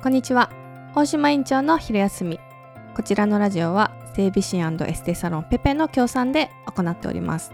こんにちは。大島院長の昼休み。こちらのラジオは整備士エステサロンペペの協賛で行っております。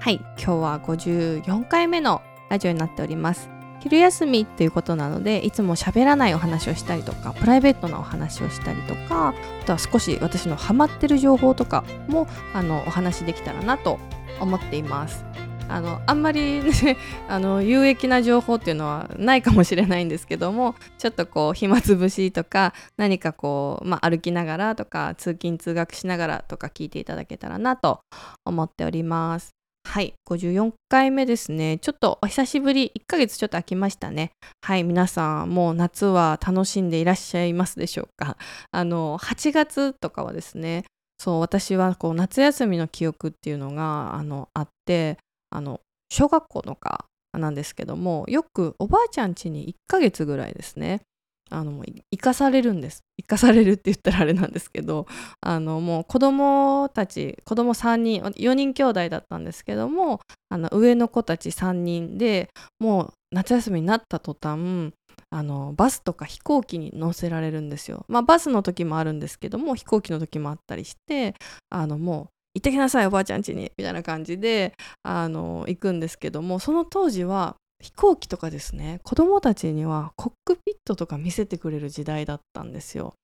はい今日は54回目のラジオになっております。昼休みということなのでいつも喋らないお話をしたりとかプライベートなお話をしたりとかあとは少し私のハマってる情報とかもあのお話できたらなと思っています。あのあんまり、ね、あの有益な情報っていうのはないかもしれないんですけどもちょっとこう暇つぶしとか何かこう、まあ、歩きながらとか通勤通学しながらとか聞いていただけたらなと思っております。はい、54回目ですね。ちょっとお久しぶり、1ヶ月ちょっと空きましたね。はい、皆さん、もう夏は楽しんでいらっしゃいますでしょうか。あの、8月とかはですね、そう、私はこう夏休みの記憶っていうのがあのあって、あの小学校のかなんですけどもよくおばあちゃん家に1ヶ月ぐらいですねあの生かされるんです生かされるって言ったらあれなんですけどあのもう子供たち子供3人4人兄弟だったんですけどもあの上の子たち3人でもう夏休みになった途端あのバスとか飛行機に乗せられるんですよ。まあバスの時もあるんですけども飛行機の時もあったりしてあのもう行ってきなさいおばあちゃん家にみたいな感じであの行くんですけどもその当時は飛行機とかですね子供たちにはコックピットとか見せてくれる時代だったんですよ。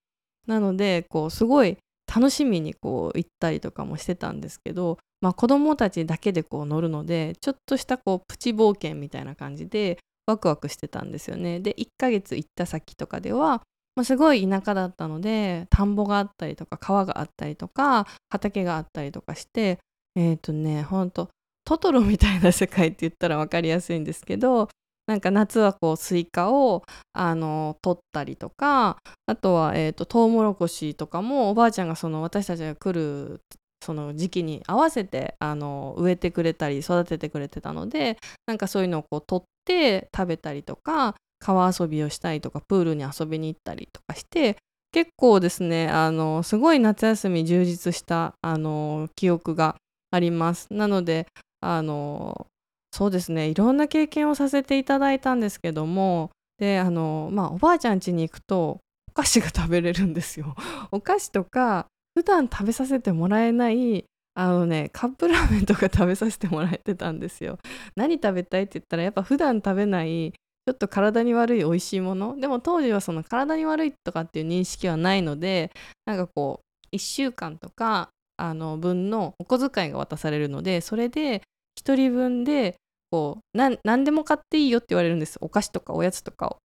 なのでこうすごい楽しみにこう行ったりとかもしてたんですけど、まあ、子供たちだけでこう乗るのでちょっとしたこうプチ冒険みたいな感じでワクワクしてたんですよね。で1ヶ月行った先とかではまあ、すごい田舎だったので田んぼがあったりとか川があったりとか畑があったりとかしてえっ、ー、とねほんとトトロみたいな世界って言ったら分かりやすいんですけどなんか夏はこうスイカをあの取ったりとかあとは、えーと、トウモロコシとかもおばあちゃんがその私たちが来るその時期に合わせてあの植えてくれたり育ててくれてたのでなんかそういうのをこう取って食べたりとか川遊びをしたりとかプールに遊びに行ったりとかして結構ですねあのすごい夏休み充実したあの記憶があります。なのであのそうですねいろんな経験をさせていただいたんですけどもであのまあおばあちゃん家に行くとお菓子が食べれるんですよ。お菓子とか普段食べさせてもらえないあのねカップラーメンとか食べさせてもらえてたんですよ。何食べたいって言ったらやっぱ普段食べないちょっと体に悪い美味しいもの？でも当時はその体に悪いとかっていう認識はないのでなんかこう1週間とかあの分のお小遣いが渡されるのでそれで1人分でこう何でも買っていいよって言われるんですお菓子とかおやつとかを。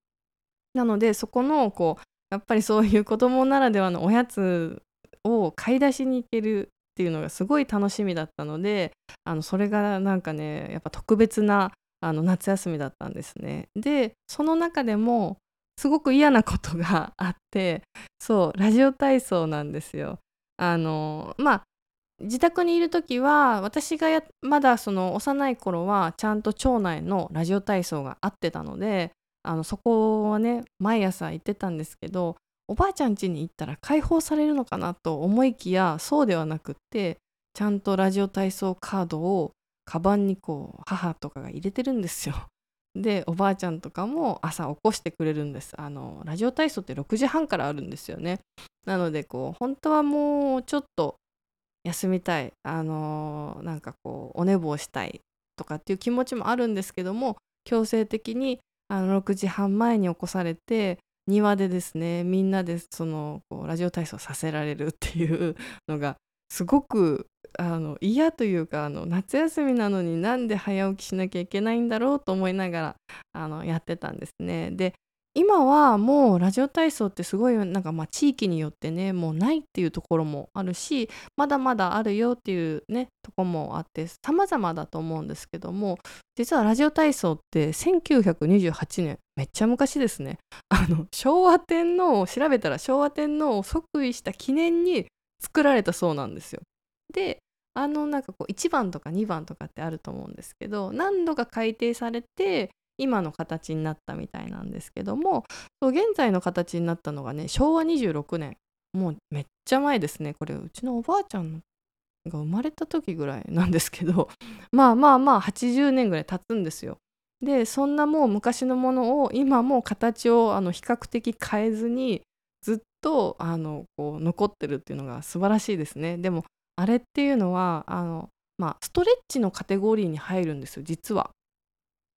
なのでそこのこうやっぱりそういう子供ならではのおやつを買い出しに行けるっていうのがすごい楽しみだったのであのそれがなんかねやっぱ特別なあの夏休みだったんですね。でその中でもすごく嫌なことが あってそうラジオ体操なんですよ。あのまあ自宅にいる時は私がまだその幼い頃はちゃんと町内のラジオ体操があってたのであのそこはね毎朝行ってたんですけどおばあちゃん家に行ったら解放されるのかなと思いきやそうではなくってちゃんとラジオ体操カードをカバンにこう母とかが入れてるんですよ。でおばあちゃんとかも朝起こしてくれるんです。あのラジオ体操って6時半からあるんですよね。なのでこう本当はもうちょっと休みたい。あのなんかこうお寝坊したいとかっていう気持ちもあるんですけども強制的にあの6時半前に起こされて庭でですねみんなでそのこうラジオ体操させられるっていうのがすごく嫌というかあの夏休みなのになんで早起きしなきゃいけないんだろうと思いながらあのやってたんですね。で今はもうラジオ体操ってすごいなんかまあ地域によってねもうないっていうところもあるしまだまだあるよっていうねとこもあって様々だと思うんですけども実はラジオ体操って1928年めっちゃ昔ですねあの昭和天皇を調べたら昭和天皇を即位した記念に作られたそうなんですよ。であのなんかこう1番とか2番とかってあると思うんですけど何度か改定されて今の形になったみたいなんですけども現在の形になったのがね昭和26年もうめっちゃ前ですねこれうちのおばあちゃんが生まれた時ぐらいなんですけど まあまあまあ80年ぐらい経つんですよ。でそんなもう昔のものを今も形を比較的変えずにとあのこう残ってるっていうのが素晴らしいですね。でもあれっていうのはあの、まあ、ストレッチのカテゴリーに入るんですよ実は。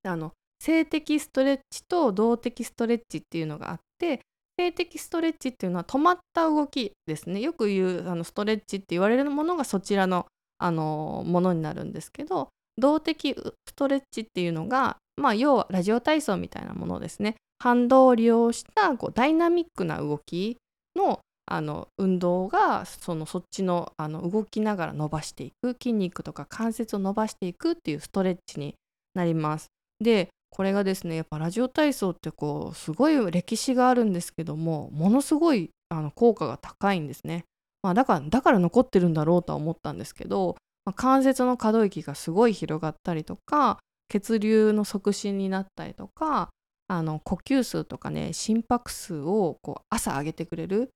あの性的ストレッチと動的ストレッチっていうのがあって性的ストレッチっていうのは止まった動きですね。よく言うあのストレッチって言われるものがそちらのあのものになるんですけど動的ストレッチっていうのが、まあ、要はラジオ体操みたいなものですね。反動を利用したこうダイナミックな動きのあの運動がそのそっちのあの動きながら伸ばしていく筋肉とか関節を伸ばしていくっていうストレッチになります。でこれがですねやっぱラジオ体操ってこうすごい歴史があるんですけどもものすごいあの効果が高いんですね。まあ、だからだから残ってるんだろうとは思ったんですけど、まあ、関節の可動域がすごい広がったりとか血流の促進になったりとかあの呼吸数とかね心拍数をこう朝上げてくれる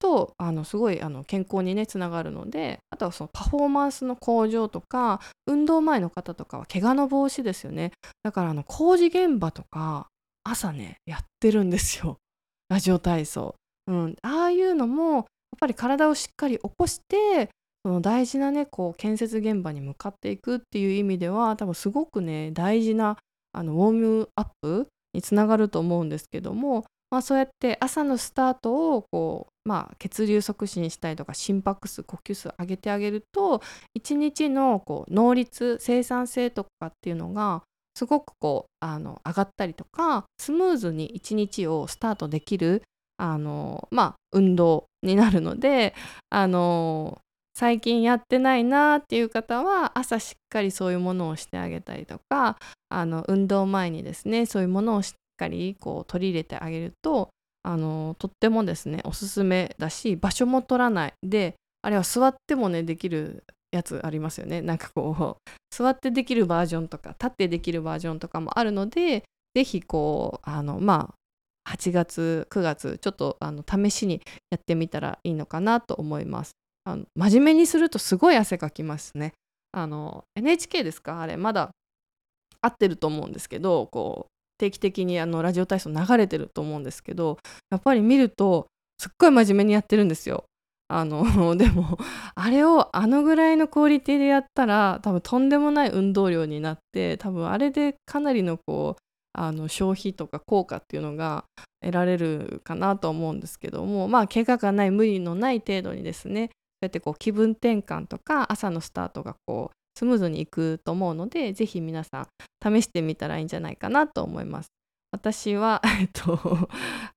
とあのすごいあの健康にねつながるのであとはそのパフォーマンスの向上とか運動前の方とかは怪我の防止ですよね。だからあの工事現場とか朝ねやってるんですよ。ラジオ体操、うん、ああいうのもやっぱり体をしっかり起こしてその大事なねこう建設現場に向かっていくっていう意味では多分すごくね大事なあのウォームアップにつながると思うんですけどもまあ、そうやって朝のスタートをこう、まあ、血流促進したりとか心拍数呼吸数上げてあげると一日のこう能率生産性とかっていうのがすごくこうあの上がったりとかスムーズに一日をスタートできるあの、まあ、運動になるのであの最近やってないなっていう方は朝しっかりそういうものをしてあげたりとかあの運動前にですねそういうものをしっかりこう取り入れてあげるとあのとってもですねおすすめだし場所も取らないであれは座ってもねできるやつありますよね。なんかこう座ってできるバージョンとか立ってできるバージョンとかもあるので是非こうあのまあ8月9月ちょっとあの試しにやってみたらいいのかなと思います。あの真面目にするとすごい汗かきますね NHK ですか？あれまだ合ってると思うんですけどこう定期的にあのラジオ体操流れてると思うんですけどやっぱり見るとすっごい真面目にやってるんですよ。あの でもあれをあのぐらいのクオリティでやったら多分とんでもない運動量になって多分あれでかなりのこうあの消費とか効果っていうのが得られるかなと思うんですけどもまあ怪我がない無理のない程度にですねそうやってこう気分転換とか朝のスタートがこうスムーズにいくと思うので是非皆さん試してみたらいいんじゃないかなと思います。私は、えっと、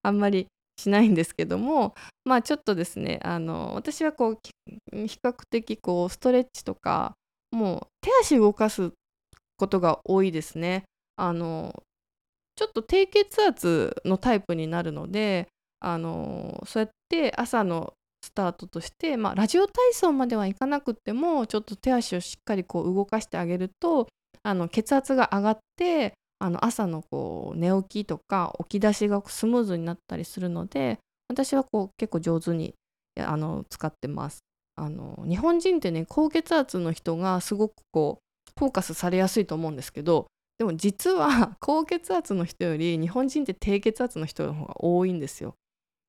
あんまりしないんですけどもまあちょっとですねあの私はこう比較的こうストレッチとかもう手足動かすことが多いですね。あのちょっと低血圧のタイプになるのであのそうやって朝のスタートとして、まあ、ラジオ体操まではいかなくてもちょっと手足をしっかりこう動かしてあげるとあの血圧が上がってあの朝のこう寝起きとか起き出しがスムーズになったりするので私はこう結構上手にあの使ってます。あの日本人ってね高血圧の人がすごくこうフォーカスされやすいと思うんですけどでも実は高血圧の人より日本人って低血圧の人の方が多いんですよ。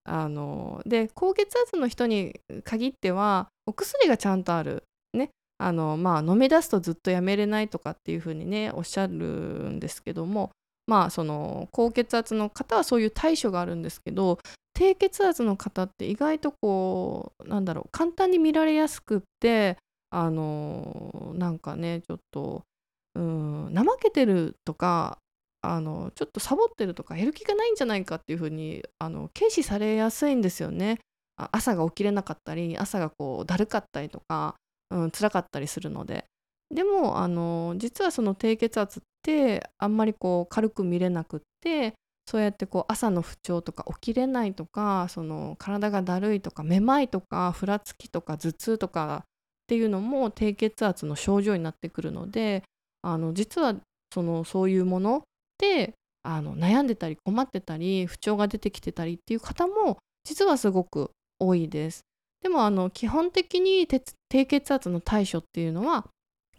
あので高血圧の人に限ってはお薬がちゃんとある。ね。あのまあ飲み出すとずっとやめれないとかっていうふうにねおっしゃるんですけどもまあその高血圧の方はそういう対処があるんですけど低血圧の方って意外とこうなんだろう簡単に見られやすくってあのなんかねちょっとうん怠けてるとかあのちょっとサボってるとかやる気がないんじゃないかっていうふうにあの軽視されやすいんですよね。朝が起きれなかったり朝がこうだるかったりとか、うん、辛かったりするのででもあの実はその低血圧ってあんまりこう軽く見れなくってそうやってこう朝の不調とか起きれないとかその体がだるいとかめまいとかふらつきとか頭痛とかっていうのも低血圧の症状になってくるのであの実はそのそういうものってあの悩んでたり困ってたり不調が出てきてたりっていう方も実はすごく多いです。でもあの基本的に低血圧の対処っていうのは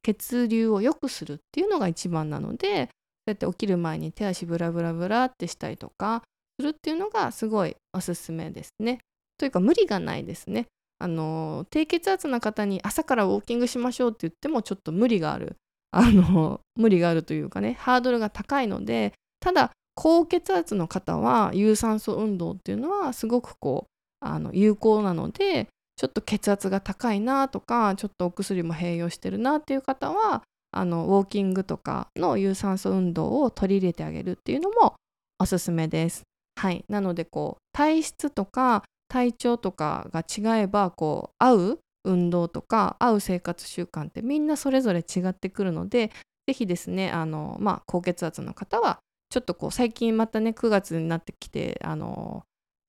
血流を良くするっていうのが一番なのでそうやって起きる前に手足ブラブラブラってしたりとかするっていうのがすごいおすすめですね。というか無理がないですね。あの低血圧な方に朝からウォーキングしましょうって言ってもちょっと無理があるあの無理があるというかねハードルが高いのでただ高血圧の方は有酸素運動っていうのはすごくこうあの有効なのでちょっと血圧が高いなとかちょっとお薬も併用してるなっていう方はあのウォーキングとかの有酸素運動を取り入れてあげるっていうのもおすすめです。はい、なのでこう体質とか体調とかが違えばこう合う運動とか合う生活習慣ってみんなそれぞれ違ってくるので是非ですねあの、まあ、高血圧の方はちょっとこう最近またね9月になってきてあの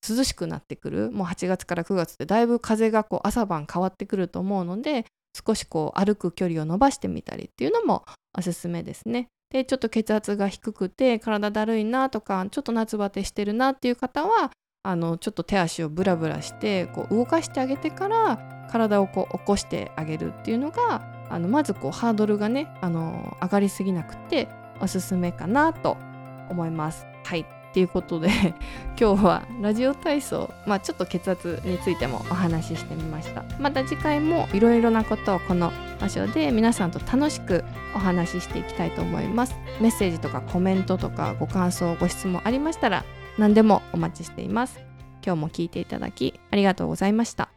涼しくなってくるもう8月から9月ってだいぶ風がこう朝晩変わってくると思うので少しこう歩く距離を伸ばしてみたりっていうのもおすすめですね。でちょっと血圧が低くて体だるいなとかちょっと夏バテしてるなっていう方はあのちょっと手足をブラブラしてこう動かしてあげてから体をこう起こしてあげるっていうのがあのまずこうハードルがねあの上がりすぎなくておすすめかなと思います。はい。ということで 今日はラジオ体操、まあ、ちょっと血圧についてもお話ししてみました。また次回もいろいろなことをこの場所で皆さんと楽しくお話ししていきたいと思います。メッセージとかコメントとかご感想ご質問ありましたら何でもお待ちしています。今日も聞いていただきありがとうございました。